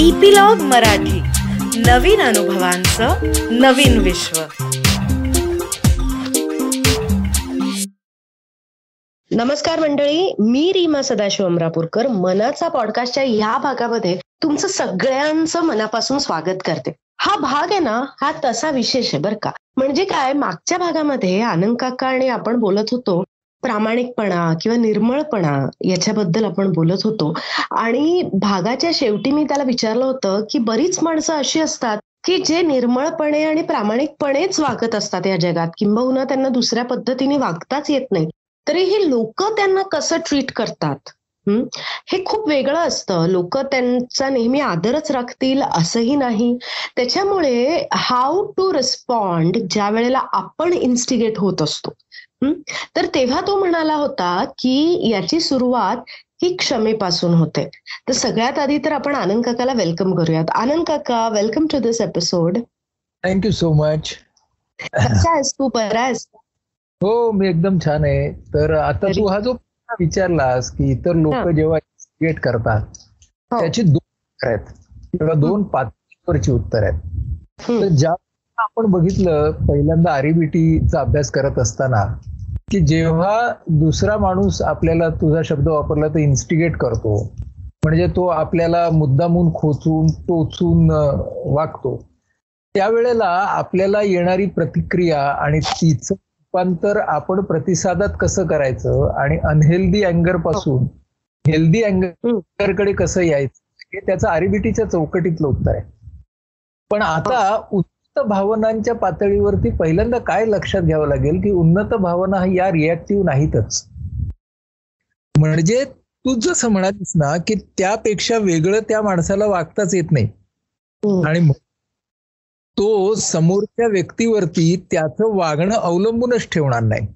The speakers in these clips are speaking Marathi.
इपिलॉग मराठी. नवीन अनुभवांचं नवीन विश्व. नमस्कार मंडळी मी रीमा सदाशिव अमरापूरकर. मनाचा पॉडकास्टच्या या भागामध्ये तुमचं सगळ्यांचं मनापासून स्वागत करते. हा भाग आहे ना हा तसा विशेष आहे बरं का. म्हणजे काय मागच्या भागामध्ये आनंद काका आणि आपण बोलत होतो प्रामाणिकपणा किंवा निर्मळपणा याच्याबद्दल आपण बोलत होतो. आणि भागाच्या शेवटी मी त्याला विचारलं होतं की बरीच माणसं अशी असतात की जे निर्मळपणे आणि प्रामाणिकपणेच वागत असतात या जगात. किंबहुना त्यांना दुसऱ्या पद्धतीने वागताच येत नाही. तरी हे लोक त्यांना कसं ट्रीट करतात? हे? खूप वेगळं असतं. लोक त्यांचा नेहमी आदरच राखतील असंही नाही. त्याच्यामुळे हाऊ टू रिस्पॉन्ड ज्या वेळेला आपण इन्स्टिगेट होत असतो. तर तेव्हा तो म्हणाला होता की याची सुरुवात ही क्षमेपासून होते. तर सगळ्यात आधी तर आपण आनंद काकाला वेलकम करूयात. आनंद काका welcome to this episode thank you so much कसा आहेस तू? बरा आहेस? हो मी एकदम छान आहे. तर आता तू हा जो विचारलास की इतर. लोक जेव्हा इन्व्हेस्टिगेट करतात हो. त्याची दोन उत्तर आहेत. किंवा दोन पातळीवरची उत्तर आहेत. तर ज्या आपण बघितलं पहिल्यांदा आरईबीटीचा अभ्यास करत असताना की जेव्हा दुसरा माणूस आपल्याला तुझा शब्द वापरला तर इन्स्टिगेट करतो. म्हणजे तो आपल्याला मुद्दामून खोचून टोचून वागतो. त्यावेळेला आपल्याला येणारी प्रतिक्रिया आणि तिचं रूपांतर आपण प्रतिसादात कसं करायचं आणि अनहेल्दी अँगरपासून हेल्दी अँगरकडे कसं यायचं हे त्याचं आरबीटीच्या चौकटीतलं उत्तर आहे. पण आता उन्नत भावनांच्या पातळीवरती पहिल्यांदा काय लक्षात घ्यावं लागेल की उन्नत भावना या रिॲक्टिव्ह नाहीतच म्हणजे तू जसं म्हणालीस ना की त्यापेक्षा वेगळं त्या माणसाला वागताच येत नाही. आणि तो समोरच्या व्यक्तीवरती त्याचं वागणं अवलंबूनच ठेवणार नाही.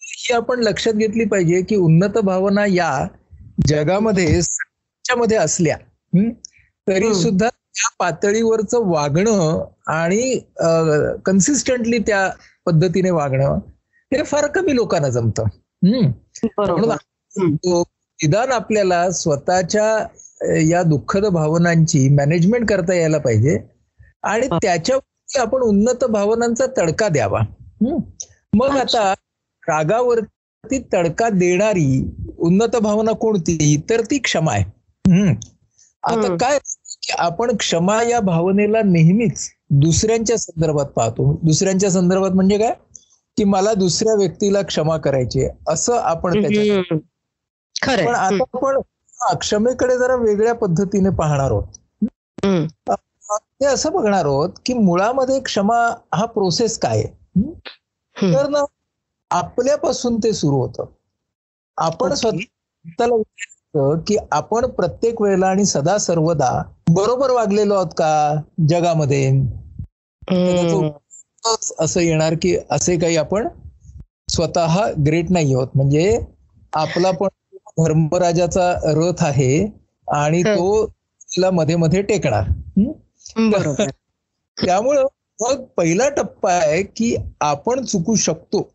ही आपण लक्षात घेतली पाहिजे की उन्नत भावना या जगामध्ये मध्ये असल्या तरी. सुद्धा त्या पातळीवरचं वागणं आणि कन्सिस्टंटली त्या पद्धतीने वागणं हे फार कमी लोकांना जमतं म्हणून निदान आपल्याला स्वतःच्या या दुःखद भावनांची मॅनेजमेंट करता यायला पाहिजे आणि. त्याच्यावरती आपण उन्नत भावनांचा तडका द्यावा. मग. आता रागावरती तडका देणारी उन्नत भावना कोणती तर ती क्षमा आहे. आता. काय आपण क्षमा या भावनेला नेहमीच दुसऱ्यांच्या संदर्भात पाहतो. दुसऱ्यांच्या संदर्भात म्हणजे काय? की मला दुसऱ्या व्यक्तीला क्षमा करायची आहे, असं आपण. खरंय. पण आता आपण हा, क्षमेकडे जरा वेगळ्या पद्धतीने पाहणार आहोत. ते असं बघणार आहोत की मुळामध्ये क्षमा हा प्रोसेस काय आहे. तर ना आपल्यापासून ते सुरू होतं. आपण. स्वतःला विचारायचं की आपण प्रत्येक वेळेला आणि सदा सर्वदा बरोबर वागलेलो आहोत का जगामध्ये असं येणार की असे काही आपण स्वतः ग्रेट नाही आहोत म्हणजे आपला पण धर्मराजाचा रथ आहे आणि. तो तिला मध्ये मध्ये टेकणार? बरोबर त्यामुळं मग पहिला टप्पा आहे की आपण चुकू शकतो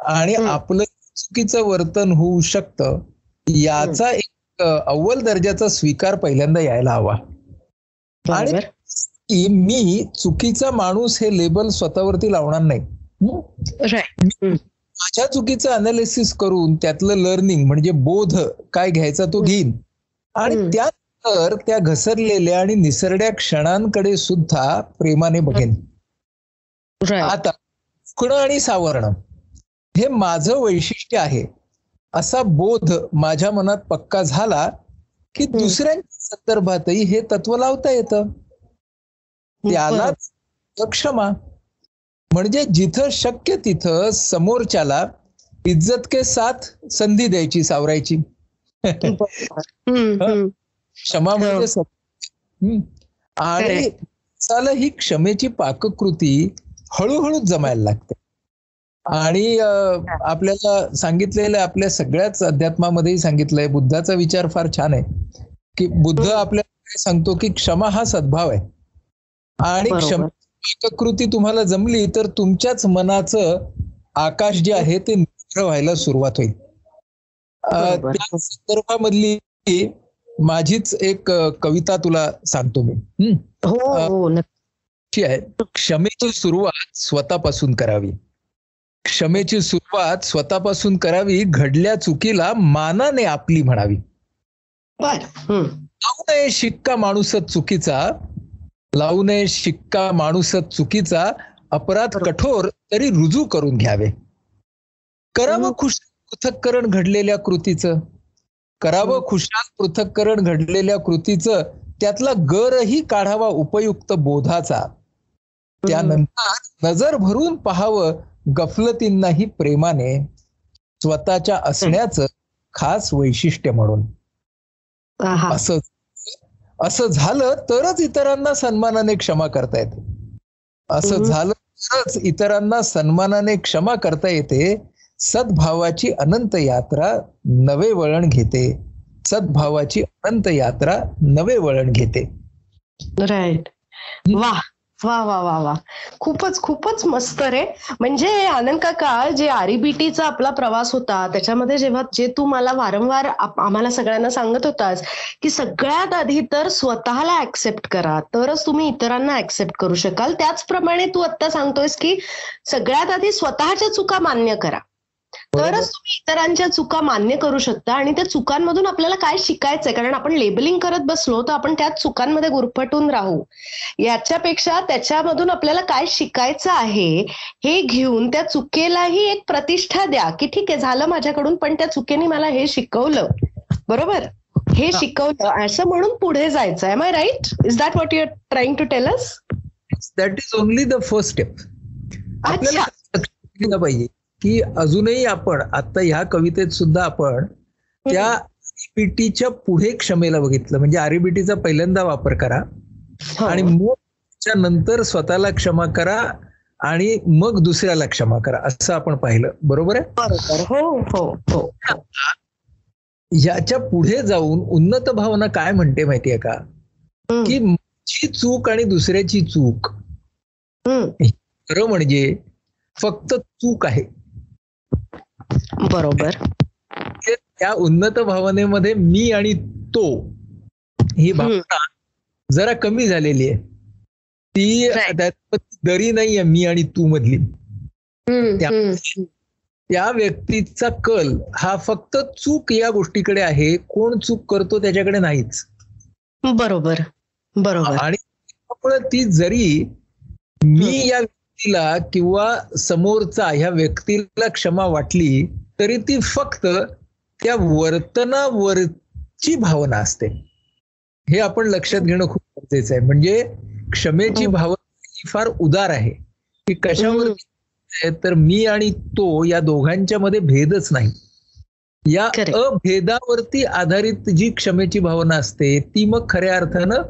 आणि. आपलं चुकीचं वर्तन होऊ शकतं याचा एक अव्वल दर्जाचा स्वीकार पहिल्यांदा यायला हवा. आणि मी चुकीचा माणूस हे लेबल स्वतःवरती लावणार नाही. माझ्या चुकीचं अनालिसिस करून त्यातलं लर्निंग म्हणजे बोध काय घ्यायचा तो घेईन. आणि. त्यानंतर त्या घसरलेल्या आणि निसरड्या क्षणांकडे सुद्धा प्रेमाने बघेन. आता दुखणं आणि सावरणं हे माझं वैशिष्ट्य आहे. असा बोध माझ्या मनात पक्का झाला की दुसऱ्यांच्या संदर्भातही हे तत्व लावता येतं. त्यालाच क्षमा. म्हणजे जिथं शक्य तिथं समोरच्याला इज्जत के साथ संधी द्यायची सावरायची. क्षमा म्हणजे सत- हम्म. आणि ही क्षमेची पाककृती हळूहळू जमायला लागते. आणि आपल्याला सांगितलेलं आपल्या सगळ्याच अध्यात्मामध्येही सांगितलंय बुद्धाचा विचार फार छान आहे की बुद्ध हम्म. आपल्याला काय सांगतो की क्षमा हा सद्भाव आहे आणि. क्षमेची पाककृती तुम्हाला जमली तर तुमच्याच मनाचं आकाश जे आहे ते निष्ठळ व्हायला सुरुवात होईल. त्या संदर्भामधली माझीच एक कविता तुला सांगतो मी हं? हो हो आहे क्षमेची सुरुवात स्वतःपासून करावी क्षमेची सुरुवात स्वतःपासून करावी घडल्या चुकीला मानाने आपली म्हणावी. लावू नये शिक्का माणूसच चुकीचा. लावू नये शिक्का माणूसच चुकीचा. अपराध. कठोर तरी रुजू करून घ्यावे. करावं हम्म. खुश पृथक्करण घडलेल्या कृतीचं. करावं. खुशाल पृथक्करण घडलेल्या कृतीचं. त्यातला गरही काढावा उपयुक्त बोधाचा. त्यानंतर नजर भरून पाहावं. गफलतींनाही प्रेमाने स्वतःच्या असण्याचं खास वैशिष्ट्य म्हणून. असं असं झालं तरच इतरांना सन्मानाने क्षमा करता येते. असं. झालं तरच इतरांना सन्मानाने क्षमा करता येते. सद्भावाची अनंत यात्रा नवे वळण घेते. सद्भावाची अनंत यात्रा नवे वळण घेते. राईट वा वा वा वा वा. खूपच खूपच मस्त रे. म्हणजे आनंद काका जे आरईबीटीचा आपला प्रवास होता त्याच्यामध्ये जेव्हा जे तू मला वारंवार आम्हाला सगळ्यांना सांगत होतास की सगळ्यात आधी तर स्वतःला ऍक्सेप्ट करा. तरच तुम्ही इतरांना ऍक्सेप्ट करू शकाल. त्याचप्रमाणे तू आता सांगतोयस की सगळ्यात आधी स्वतःच्या चुका मान्य करा. तरच तुम्ही इतरांच्या चुका मान्य करू शकता आणि त्या चुकांमधून आपल्याला काय शिकायचंय? कारण आपण लेबलिंग करत बसलो तर आपण त्याच चुकांमध्ये गुरफटून राहू. याच्यापेक्षा त्याच्यामधून आपल्याला काय शिकायचं आहे हे घेऊन त्या चुकेलाही एक प्रतिष्ठा द्या की ठीक आहे झालं माझ्याकडून पण त्या चुकेने मला हे शिकवलं. बरोबर? हे. शिकवलं. असं म्हणून पुढे जायचं am I right is that what you're trying to tell us that is only the first step पाहिजे. की अजूनही आपण आता ह्या कवितेत सुद्धा आपण त्या आरईबीटीच्या पुढे क्षमेला बघितलं. म्हणजे आरईबीटीचा पहिल्यांदा वापर करा आणि मग त्याच्यानंतर स्वतःला क्षमा करा आणि मग दुसऱ्याला क्षमा करा असं आपण पाहिलं. बरोबर आहे? हो हो हो. ह्याच्या पुढे जाऊन उन्नत भावना काय म्हणते माहितीये का? की माझी चूक आणि दुसऱ्याची चूक खरं म्हणजे फक्त चूक आहे. बरोबर. ते त्या उन्नत भावनेमध्ये मी आणि तो ही भावना जरा कमी झालेली आहे. ती दरी नाहीये मी आणि तू मधली. त्या- व्यक्तीचा कल हा फक्त चूक या गोष्टीकडे आहे. कोण चूक करतो त्याच्याकडे नाहीच. बरोबर बरोबर. आणि ती जरी मी या व्यक्तीला किंवा समोरचा ह्या व्यक्तीला क्षमा वाटली तरी ती फक्त त्या वर्तनावरची भावना असते हे आपण लक्षात घेणं खूप गरजेचं आहे म्हणजे क्षमेची हम्म. भावना ही फार उदार आहे की कशावर. आहे तर मी आणि तो या दोघांच्या मध्ये भेदच नाही या. अभेदावरती आधारित जी क्षमेची भावना असते ती मग खऱ्या अर्थानं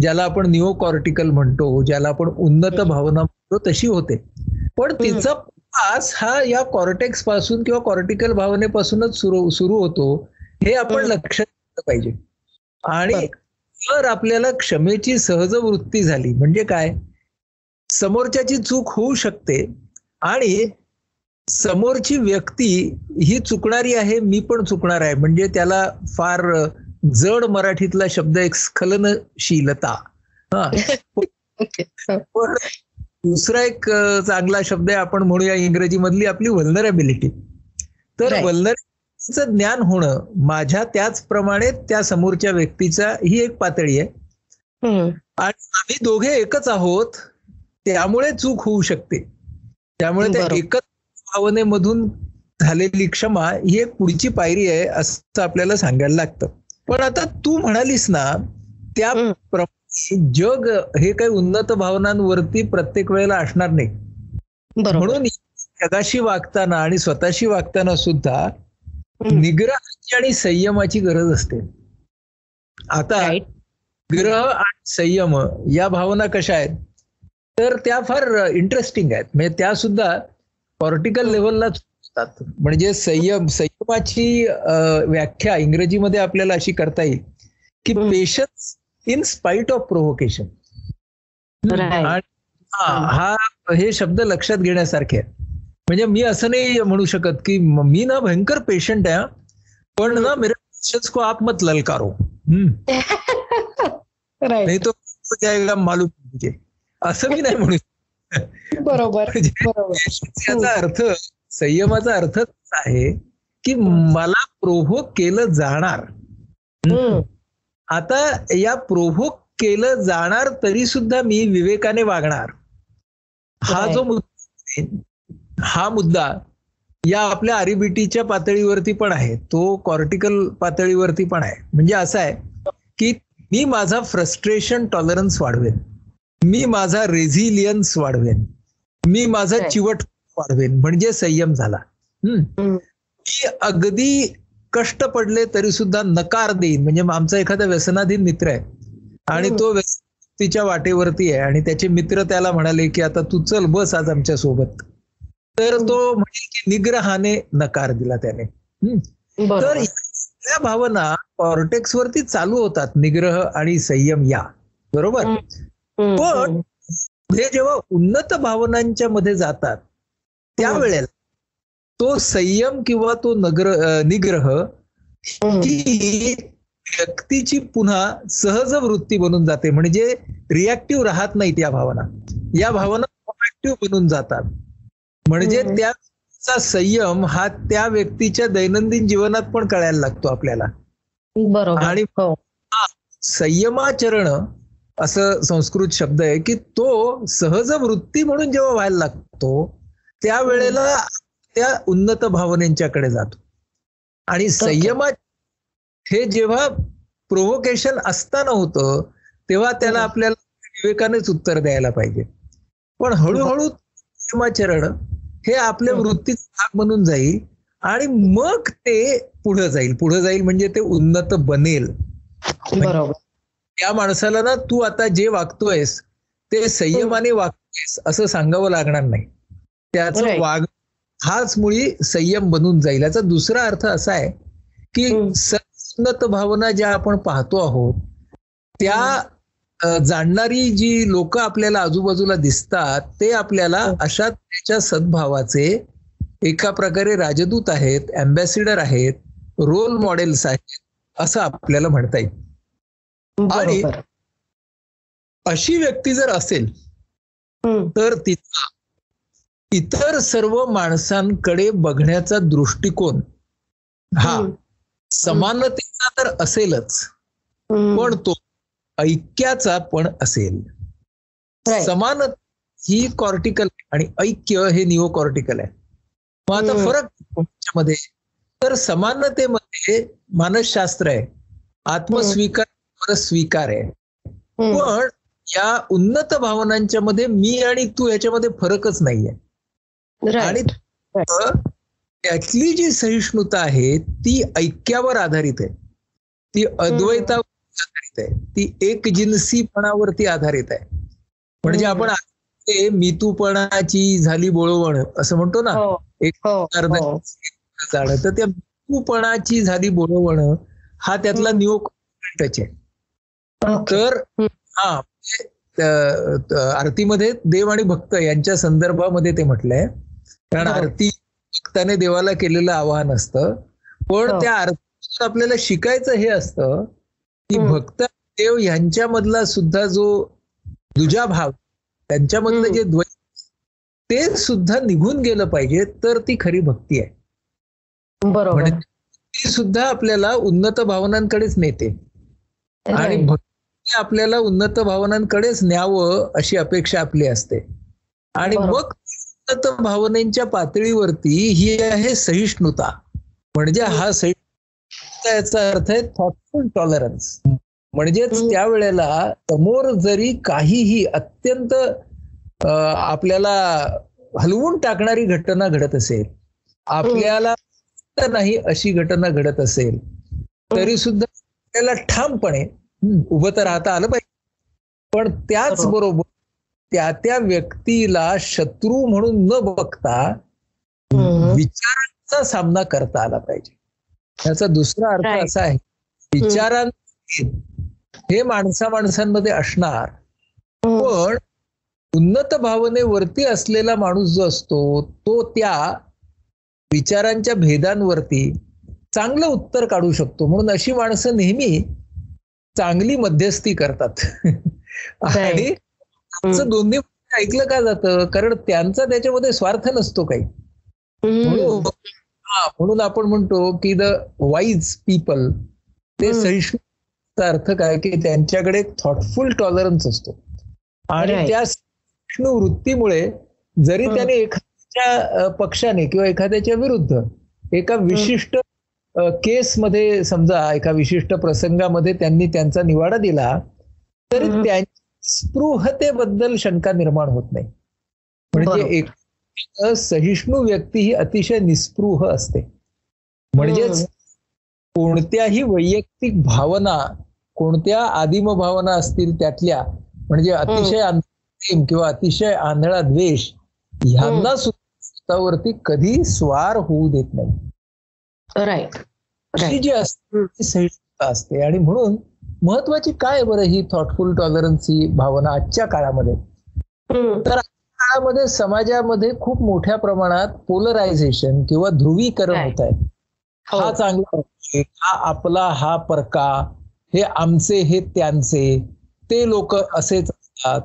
ज्याला आपण निओ कॉर्टिकल म्हणतो ज्याला आपण उन्नत हम्म. भावना म्हणतो तशी होते पण तिचा प्रवास हा या कॉर्टेक्सपासून किंवा कॉर्टिकल भावनेपासूनच सुरू सुरू होतो हे आपण. लक्षात घेतलं पाहिजे. आणि. जर आपल्याला क्षमेची सहज वृत्ती झाली म्हणजे काय? समोरच्याची चूक होऊ शकते आणि समोरची व्यक्ती ही चुकणारी आहे मी पण चुकणार आहे म्हणजे त्याला फार जड मराठीतला शब्द एक स्खलनशीलता. हा. पण दुसरा एक चांगला शब्द आहे आपण म्हणूया इंग्रजी मधली आपली वल्नरेबिलिटी तर Right. वल्नरेबिलिटीचं ज्ञान होणं माझ्या त्याचप्रमाणे त्या समोरच्या व्यक्तीचा ही एक पातळी आहे. आणि आम्ही दोघे एकच आहोत त्यामुळे चूक होऊ शकते त्यामुळे त्या. एकच भावनेमधून झालेली क्षमा ही एक पुढची पायरी आहे असं आपल्याला सांगायला लागतं पण आता तू म्हणालीस ना त्या जग हे काही उन्नत भावनांवरती प्रत्येक वेळेला असणार नाही. म्हणून जगाशी वागताना आणि स्वतःशी वागताना सुद्धा. निग्रहाची आणि संयमाची गरज असते. आता. ग्रह आणि संयम या भावना कशा आहेत? तर त्या फार इंटरेस्टिंग आहेत. म्हणजे त्या सुद्धा पॉलिटिकल लेवलला असतात. म्हणजे संयम संयमाची व्याख्या इंग्रजीमध्ये आपल्याला अशी करता येईल की. Patience in spite of provocation हा हा हे शब्द लक्षात घेण्यासारखे आहेत. म्हणजे मी असं नाही म्हणू शकत की म- ना भयंकर पेशंट आहे हा, पण ना मेरे पेशन्स को आप मत ललकारो. नाही तो जाएगा मालूम मुझे असं मी नाही म्हणू शकत. बरोबर म्हणजे याचा अर्थ संयमाचा अर्थ आहे की मला प्रोव्होक केलं जाणार. आता या प्रोव्होक केलं जाणार तरी सुद्धा मी विवेकाने वागणार. हा जो मुद्दा हा मुद्दा या आपल्या आरिबिटीच्या पातळीवरती पण आहे. तो कॉर्टिकल पातळीवरती पण आहे. म्हणजे असं आहे की मी माझा फ्रस्ट्रेशन टॉलरन्स वाढवेन. मी माझा रेझिलियन्स वाढवेन. मी माझा. चिवट वाढवेन. म्हणजे संयम झाला. की अगदी कष्ट पडले तरी सुद्धा नकार देईन. म्हणजे आमचा एखादा व्यसनाधीन मित्र आहे आणि हम्म. तो व्यक्तीच्या वाटेवरती आहे आणि त्याचे मित्र त्याला म्हणाले की आता तू चल बस आज आमच्यासोबत. तर तो म्हणेल की निग्रहाने नकार दिला त्याने. तर या सगळ्या भावना कॉर्टेक्स वरती चालू होतात. निग्रह आणि संयम या. बरोबर. पण हे जेव्हा उन्नत भावनांच्या मध्ये जातात त्यावेळेला तो संयम किंवा तो नगर निग्रह. ही व्यक्तीची पुन्हा सहज वृत्ती बनून जाते. म्हणजे रिॲक्टिव्ह राहत नाहीत या भावना. या भावना प्रोएक्टिव्ह बनून जातात. म्हणजे. त्याचा संयम हा त्या व्यक्तीच्या दैनंदिन जीवनात पण कळायला लागतो आपल्याला. बरोबर. आणि हो संयमाचरण असं संस्कृत शब्द आहे की तो सहज वृत्ती म्हणून जेव्हा व्हायला लागतो त्यावेळेला त्या उन्नत भावनेंच्याकडे जातो. आणि संयमा हे जेव्हा प्रोव्होकेशन असताना होतं तेव्हा त्याला. आपल्याला विवेकानेच उत्तर द्यायला पाहिजे. पण हळूहळू संयमाचरण हे आपल्या. वृत्तीचा भाग बनून जाईल आणि मग ते पुढे जाईल. पुढे जाईल म्हणजे ते उन्नत बनेल. बरोबर. त्या माणसाला ना तू आता जे वागतोयस ते संयमाने वागतोयस असं सांगावं लागणार नाही. त्याचं. वाग हाच मुळी संयम बनून जाईल याचा दुसरा अर्थ असा आहे की. सन्नत भावना ज्या आपण पाहतो आहोत त्या जाणणारी जी लोक आपल्याला आजूबाजूला दिसतात ते आपल्याला. अशा त्याच्या सद्भावाचे एका प्रकारे राजदूत आहेत अँबॅसिडर आहेत रोल मॉडेल्स आहेत असं आपल्याला म्हणता येईल आणि- अशी व्यक्ती जर असेल. तर तिचा इतर सर्व माणसांकडे बघण्याचा दृष्टिकोन हा. समानतेचा तर असेलच. पण तो ऐक्याचा पण असेल. समान ही कॉर्टिकल आणि ऐक्य हे निओ कॉर्टिकल आहे मग आता. फरक त्याच्यामध्ये तर समानतेमध्ये मानसशास्त्र आहे आत्मस्वीकार परस्वीकार आहे. पण या उन्नत भावनांच्या मध्ये मी आणि तू याच्यामध्ये फरकच नाहीये. आणि त्यातली जी सहिष्णुता आहे ती ऐक्यावर आधारित आहे ती अद्वैतावर आधारित आहे ती एक जिन्सीपणावरती आधारित आहे म्हणजे. आपण मितूपणाची झाली बोळवण असं म्हणतो ना हो एक हो हो. जाणं तर त्या मितूपणाची झाली बोळवण हा त्यातला. नियोग टच आहे. तर. हा म्हणजे, आरतीमध्ये देव आणि भक्त यांच्या संदर्भामध्ये ते म्हटलंय कारण हो. आरती भक्ताने देवाला केलेलं आवाहन असतं पण हो. त्या आरतीतून आपल्याला शिकायचं हे असतं की हम्म. भक्त देव यांच्यामधला सुद्धा जो दुजा भाव त्यांच्यामधलं. जे द्वैत ते सुद्धा निघून गेलं पाहिजे तर ती खरी भक्ती आहे बरोबर म्हणजे ती सुद्धा आपल्याला उन्नत भावनांकडेच नेते आणि. भक्ती आपल्याला उन्नत भावनांकडेच न्यावं अशी अपेक्षा आपली असते आणि. मग उन्नत भावनेच्या पातळीवरती ही आहे सहिष्णुता म्हणजे हा सहिष्णुता याचा अर्थ आहे थॉटफुल टॉलरन्स म्हणजेच. त्यावेळेला समोर जरी काहीही अत्यंत आपल्याला हलवून टाकणारी घटना घडत असेल आपल्याला नाही अशी घटना घडत असेल तरी सुद्धा आपल्याला ठामपणे उभं तर राहता आलं पाहिजे पण त्याच बरोबर. त्या त्या व्यक्तीला शत्रू म्हणून न बघता. विचारांचा सामना करता आला पाहिजे याचा दुसरा अर्थ. असा आहे विचारांचे हे माणसा माणसांमध्ये असणार. पण उन्नत भावनेवरती असलेला माणूस जो असतो तो त्या विचारांच्या भेदांवरती चांगलं उत्तर काढू शकतो म्हणून अशी माणसं नेहमी चांगली मध्यस्थी करतात आणि त्यांचं दोन्ही ऐकलं का जातं? कारण त्यांचा त्याच्यामध्ये स्वार्थ नसतो काही. म्हणून हा म्हणून आपण म्हणतो की द वाईज पीपल ते सहिष्णूचा अर्थ काय? की त्यांच्याकडे एक थॉटफुल टॉलरन्स असतो. आणि त्या सहिष्णू वृत्तीमुळे जरी त्याने एखाद्याच्या पक्षाने किंवा एखाद्याच्या विरुद्ध एका विशिष्ट केसमध्ये समजा एका विशिष्ट प्रसंगामध्ये त्यांनी त्यांचा निवाडा दिला तरी त्यांच्या स्पृहतेबद्दल शंका निर्माण होत नाही. म्हणजे एक सहिष्णू व्यक्ती ही अतिशय निस्पृह असते. म्हणजेच कोणत्याही वैयक्तिक भावना कोणत्या आदिम भावना असतील त्यातल्या म्हणजे अतिशय प्रेम किंवा अतिशय आंधळा द्वेष ह्यांना स्वतःवरती कधी स्वार होऊ देत नाही. राईट जी असते सहिष्णुता असते. आणि म्हणून महत्वाची काय बरं ही थॉटफुल टॉलरन्स ही भावना आजच्या काळामध्ये? तर काळामध्ये समाजामध्ये खूप मोठ्या प्रमाणात पोलरायझेशन किंवा ध्रुवीकरण होत आहे हा. चांगला हा आपला हा परका. हे आमचे हे त्यांचे. ते लोक असेच असतात.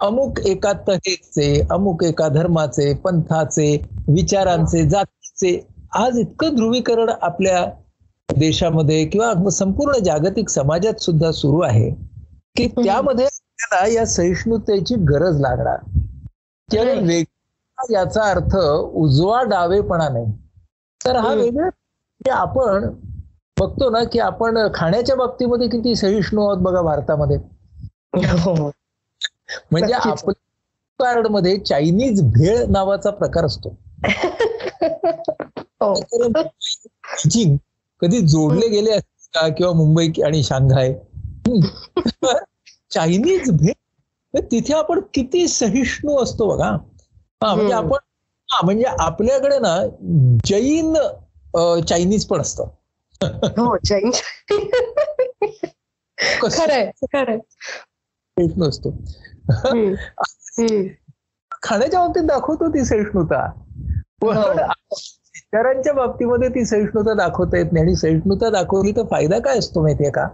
अमुक एका तहेचे अमुक एका धर्माचे पंथाचे विचारांचे जातीचे. आज इतकं ध्रुवीकरण आपल्या देशामध्ये किंवा संपूर्ण जागतिक समाजात सुद्धा सुरू आहे की त्यामध्ये आपल्याला या सहिष्णुतेची गरज लागणार. कारण वेगळा याचा अर्थ उजवा डावेपणा नाही. तर हा वेगळा आपण बघतो ना की आपण खाण्याच्या बाबतीमध्ये किती सहिष्णू आहोत बघा भारतामध्ये. म्हणजे आपल्या कार्डमध्ये चायनीज भेळ नावाचा प्रकार असतो. कधी जोडले गेले असते का? किंवा मुंबई आणि शांघाय. चायनीज भेळ तिथे आपण किती सहिष्णू असतो बघा. हा म्हणजे आपण हा म्हणजे आपल्याकडे ना जैन चायनीज पण असतं. हो जैन असतो. खाण्याच्या बाबतीत दाखवतो ती सहिष्णुता. पण विचारांच्या बाबतीमध्ये ती सहिष्णुता दाखवता येत नाही. आणि सहिष्णुता दाखवली तर फायदा काय असतो माहितीये का?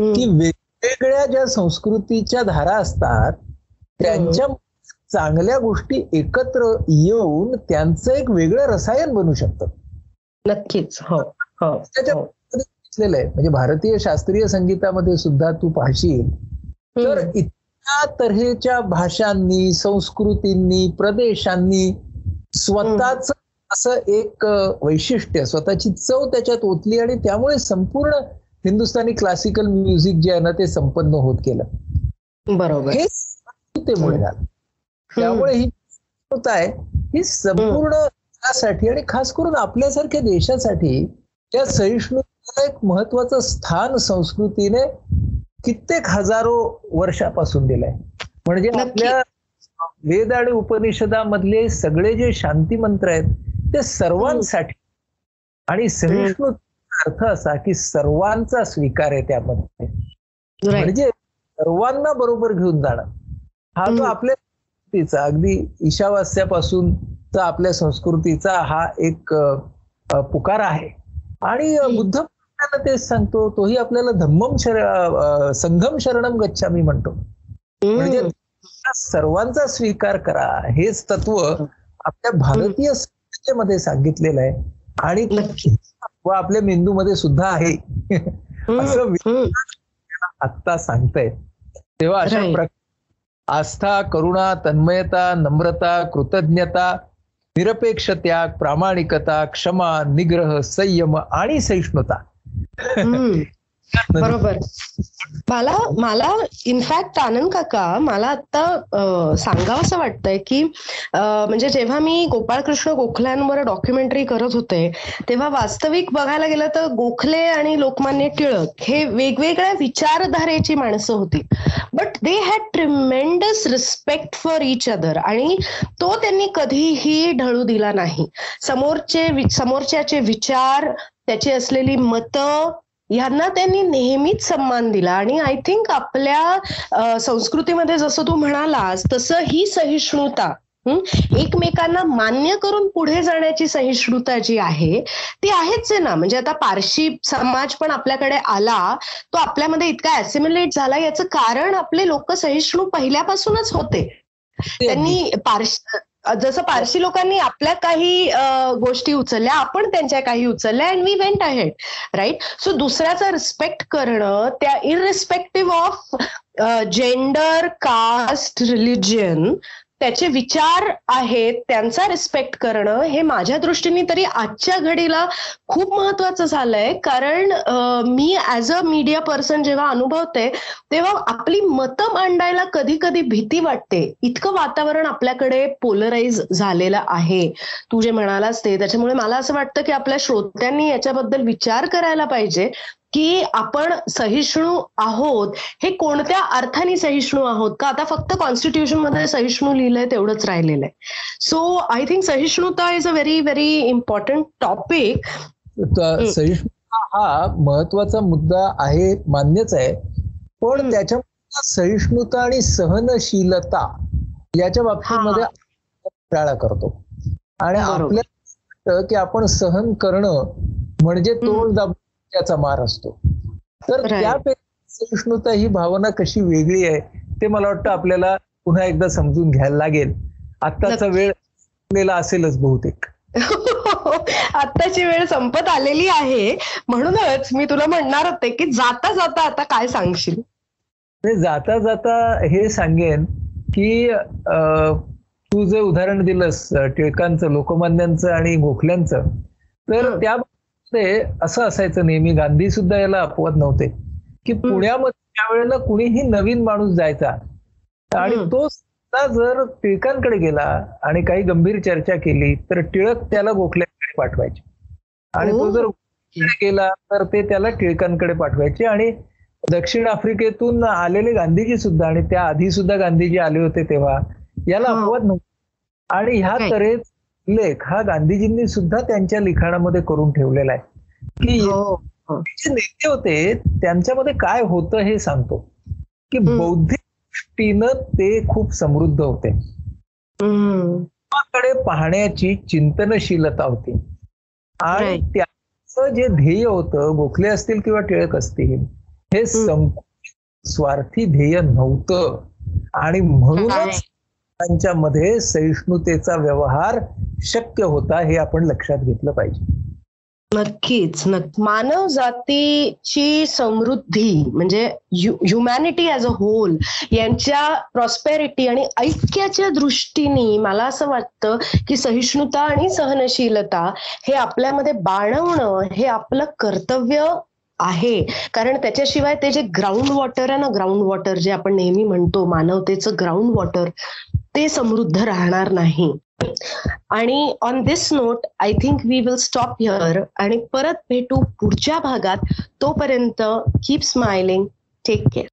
की वेगवेगळ्या ज्या संस्कृतीच्या धारा असतात त्यांच्या चांगल्या गोष्टी एकत्र येऊन त्यांचं एक वेगळं रसायन बनू शकतं. नक्कीच. हो. त्याच्या आहे. म्हणजे भारतीय शास्त्रीय संगीतामध्ये सुद्धा तू पाहशील. तर इतक्या तऱ्हेच्या भाषांनी संस्कृतींनी प्रदेशांनी स्वतःच असं एक वैशिष्ट्य स्वतःची चव त्याच्यात ओतली आणि त्यामुळे संपूर्ण हिंदुस्थानी क्लासिकल म्युझिक जे आहे ना ते संपन्न होत गेलं. बरोबर. हे मुळे झालं. त्यामुळे ही आहे ही संपूर्ण त्यासाठी आणि खास करून आपल्यासारख्या देशासाठी त्या सहिष्णुतेला एक महत्वाचं स्थान संस्कृतीने कित्येक हजारो वर्षापासून दिलंय. म्हणजे आपल्या वेद आणि उपनिषदामधले सगळे जे शांती मंत्र आहेत ते सर्वांसाठी. आणि सहिष्णू अर्थ असा की सर्वांचा स्वीकार आहे त्यामध्ये. म्हणजे सर्वांना बरोबर घेऊन जाणं. हा तो आपल्या अगदी ईशावास्यापासून आपल्या संस्कृतीचा हा एक पुकार आहे. आणि बुद्ध तेच सांगतो तोही आपल्याला धम्मम शर संघम शरणम गच्छामी म्हणतो. म्हणजे सर्वांचा स्वीकार करा. हेच तत्व आपल्या भारतीय संस्कृतीमध्ये सांगितलेलं आहे. आणि व आपल्या मेंदूमध्ये सुद्धा आहे. असं आत्ता सांगतायत. तेव्हा अशा प्रकारे आस्था करुणा तन्मयता नम्रता कृतज्ञता निरपेक्ष त्याग प्रामाणिकता क्षमा निग्रह संयम आणि सहिष्णुता. बरोबर. मला मला इनफॅक्ट आनंद काका मला आता सांगावं असं वाटतंय की म्हणजे जेव्हा मी गोपाळकृष्ण गोखल्यांवर डॉक्युमेंटरी करत होते तेव्हा वास्तविक बघायला गेलं तर गोखले आणि लोकमान्य टिळक हे वेगवेगळ्या विचारधारेची माणसं होती. But they had tremendous respect for each other आणि तो त्यांनी कधीही ढळू दिला नाही. समोरचे समोरच्याचे विचार त्याची असलेली मतं यांना त्यांनी नेहमीच सन्मान दिला. आणि आय थिंक आपल्या संस्कृतीमध्ये जसं तू म्हणालास तसं ही सहिष्णुता? एकमेकांना मान्य करून पुढे जाण्याची सहिष्णुता जी आहे ती आहेच आहे ना. म्हणजे आता पारशी समाज पण आपल्याकडे आला तो आपल्यामध्ये इतका ऍसिम्युलेट झाला याचं कारण आपले लोक सहिष्णू पहिल्यापासूनच होते. त्यांनी पारशी जसं पारशी लोकांनी आपल्या काही गोष्टी उचलल्या आपण त्यांच्या काही उचलल्या and we went ahead right so दुसऱ्याचा रिस्पेक्ट करणं त्या irrespective of gender caste religion त्याचे विचार आहेत त्यांचा रिस्पेक्ट करणं हे माझ्या दृष्टीने तरी आजच्या घडीला खूप महत्वाचं झालंय. कारण मी ऍज अ मीडिया पर्सन जेव्हा अनुभवते तेव्हा आपली मतं मांडायला कधी कधी भीती वाटते. इतकं वातावरण आपल्याकडे पोलराईज झालेलं आहे. तू जे म्हणालास ते. त्याच्यामुळे मला असं वाटतं की आपल्या श्रोत्यांनी याच्याबद्दल विचार करायला पाहिजे. की आपण सहिष्णू आहोत हे कोणत्या अर्थाने सहिष्णू आहोत? का आता फक्त कॉन्स्टिट्यूशनमध्ये सहिष्णू लिहिलंय तेवढंच राहिलेलं आहे. सो आय थिंक सहिष्णुता is a very very important topic सहिष्णुता हा महत्त्वाचा मुद्दा आहे मान्यच आहे. पण. त्याच्या सहिष्णुता आणि सहनशीलता याच्या बाबतीमध्ये टाळा करतो. आणि वाटतं की आपण सहन करणं म्हणजे तोंड दाबून त्याचा मार असतो तर. त्यापेक्षा सहिष्णुता ही भावना कशी वेगळी आहे ते मला वाटतं आपल्याला पुन्हा एकदा समजून घ्यायला लागेल आत्ताचा. वेळ असेलच बहुतेक आत्ताची वेळ संपत आलेली आहे म्हणूनच मी तुला म्हणणार होते की जाता जाता आता काय सांगशील जाता जाता हे सांगेन की तू जे उदाहरण दिलंस टिळकांचं लोकमान्यांचं आणि गोखल्यांचं तर हं. त्यामध्ये असं असायचं नेहमी गांधी सुद्धा याला अपवाद नव्हते की पुण्यामध्ये त्यावेळेला कुणीही नवीन माणूस जायचा आणि. तो सुद्धा जर टिळकांकडे गेला आणि काही गंभीर चर्चा केली तर टिळक त्याला गोखल्यांकडे पाठवायचे आणि तो. जर गेला तर ते त्याला टिळकांकडे पाठवायचे आणि दक्षिण आफ्रिकेतून आलेले गांधीजी सुद्धा आणि त्या आधी सुद्धा गांधीजी आले होते तेव्हा याला. अपवाद नव्हता आणि ह्या. तऱ्हेच लेख हा गांधीजींनी सुद्धा त्यांच्या लिखाणामध्ये करून ठेवलेला आहे. की हो जे नेते होते त्यांच्यामध्ये काय होतं हे सांगतो. की. बौद्धिक दृष्टीनं ते खूप समृद्ध होते. कडे पाहण्याची चिंतनशीलता होती. आणि. त्याचं जे ध्येय होतं गोखले असतील किंवा टिळक असतील हे संकुचित स्वार्थी ध्येय नव्हतं. आणि म्हणूनच त्यांच्या मध्ये सहिष्णुतेचा व्यवहार शक्य होता हे आपण लक्षात घेतलं पाहिजे. नक्कीच नक्की. मानव जातीची समृद्धी म्हणजे ह्युमॅनिटी ॲज अ होल यांच्या प्रॉस्पेरिटी आणि ऐक्याच्या दृष्टीने मला असं वाटतं की सहिष्णुता आणि सहनशीलता हे आपल्यामध्ये बाणवणं हे आपलं कर्तव्य आहे. कारण त्याच्याशिवाय ते जे ग्राउंड वॉटर आहे ना ग्राउंड वॉटर जे आपण नेहमी म्हणतो मानवतेचं ग्राउंड वॉटर ते समृद्ध राहणार नाही. आणि on this note I think we will stop here आणि परत भेटू पुढच्या भागात. तोपर्यंत कीप स्माइलिंग टेक केअर